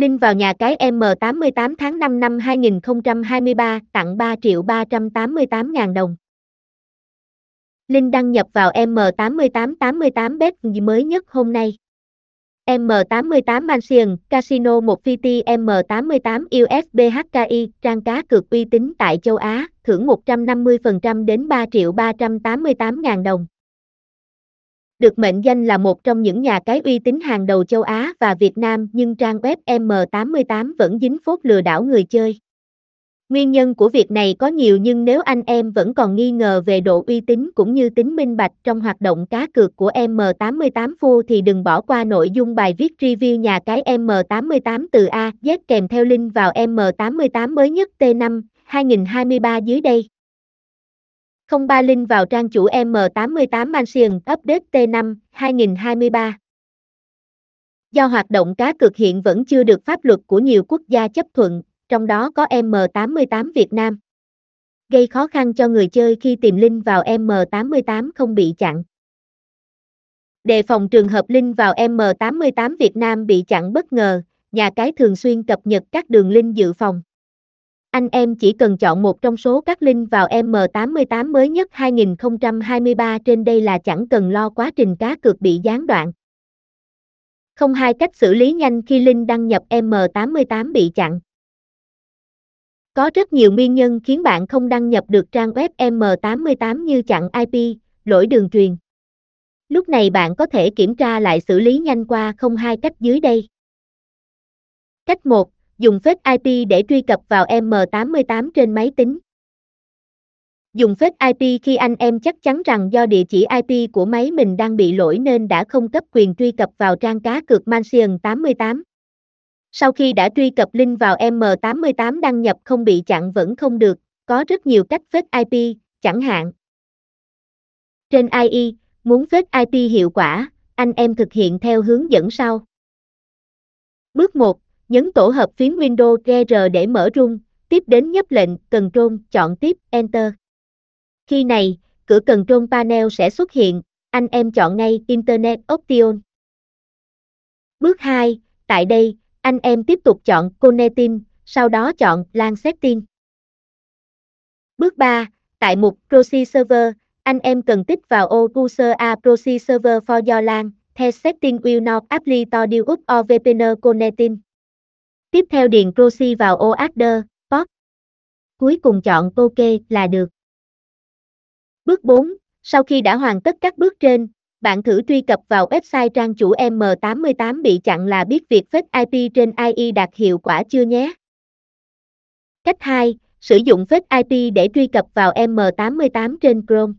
Linh vào nhà cái M88 tháng 5 năm 2023 tặng 3 triệu 388 ngàn đồng. Linh đăng nhập vào M8888 bet mới nhất hôm nay. M88 Mansion, Casino 1 Fiti M88 usbhki trang cá cược uy tín tại châu Á, thưởng 150% đến 3 triệu 388 ngàn đồng. Được mệnh danh là một trong những nhà cái uy tín hàng đầu châu Á và Việt Nam, nhưng trang web M88 vẫn dính phốt lừa đảo người chơi. Nguyên nhân của việc này có nhiều nhưng nếu anh em vẫn còn nghi ngờ về độ uy tín cũng như tính minh bạch trong hoạt động cá cược của M88 Phu thì đừng bỏ qua nội dung bài viết review nhà cái M88 từ A Z kèm theo link vào M88 mới nhất T5 2023 dưới đây. 03 link vào trang chủ M88 Mansion Update T5 2023. Do hoạt động cá cược hiện vẫn chưa được pháp luật của nhiều quốc gia chấp thuận, trong đó có M88 Việt Nam. Gây khó khăn cho người chơi khi tìm link vào M88 không bị chặn. Đề phòng trường hợp link vào M88 Việt Nam bị chặn bất ngờ, nhà cái thường xuyên cập nhật các đường link dự phòng. Anh em chỉ cần chọn một trong số các link vào M88 mới nhất 2023 trên đây là chẳng cần lo quá trình cá cược bị gián đoạn. Không hai cách xử lý nhanh khi link đăng nhập M88 bị chặn. Có rất nhiều nguyên nhân khiến bạn không đăng nhập được trang web M88 như chặn IP, lỗi đường truyền. Lúc này bạn có thể kiểm tra lại xử lý nhanh qua không hai cách dưới đây. Cách 1. Dùng phết IP để truy cập vào M88 trên máy tính. Dùng phết IP khi anh em chắc chắn rằng do địa chỉ IP của máy mình đang bị lỗi nên đã không cấp quyền truy cập vào trang cá cược Mansion 88. Sau khi đã truy cập link vào M88 đăng nhập không bị chặn vẫn không được, có rất nhiều cách phết IP, chẳng hạn. Trên IE, muốn phết IP hiệu quả, anh em thực hiện theo hướng dẫn sau. Bước 1, nhấn tổ hợp phím Windows GR để mở rung, tiếp đến nhấp lệnh cần trôn chọn tiếp Enter. Khi này, cửa cần trôn Panel sẽ xuất hiện, anh em chọn ngay Internet Option. Bước 2, tại đây, anh em tiếp tục chọn Connecting, sau đó chọn LAN Setting. Bước 3, tại mục Proxy Server, anh em cần tích vào ô User a Proxy Server for your LAN, the Setting will not apply to deal or VPN Connecting. Tiếp theo điền proxy vào ô adder, POP. Cuối cùng chọn OK là được. Bước 4. Sau khi đã hoàn tất các bước trên, bạn thử truy cập vào website trang chủ M88 bị chặn là biết việc Face IP trên IE đạt hiệu quả chưa nhé. Cách 2. Sử dụng Face IP để truy cập vào M88 trên Chrome.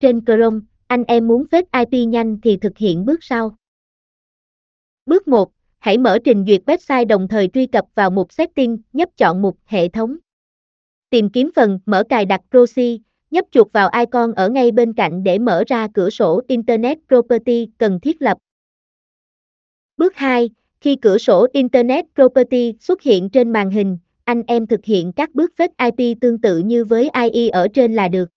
Trên Chrome, anh em muốn Face IP nhanh thì thực hiện bước sau. Bước 1 hãy mở trình duyệt website đồng thời truy cập vào mục Setting, nhấp chọn mục Hệ thống. Tìm kiếm phần Mở cài đặt proxy, nhấp chuột vào icon ở ngay bên cạnh để mở ra cửa sổ Internet Property cần thiết lập. Bước 2. Khi cửa sổ Internet Property xuất hiện trên màn hình, anh em thực hiện các bước Fetch IP tương tự như với IE ở trên là được.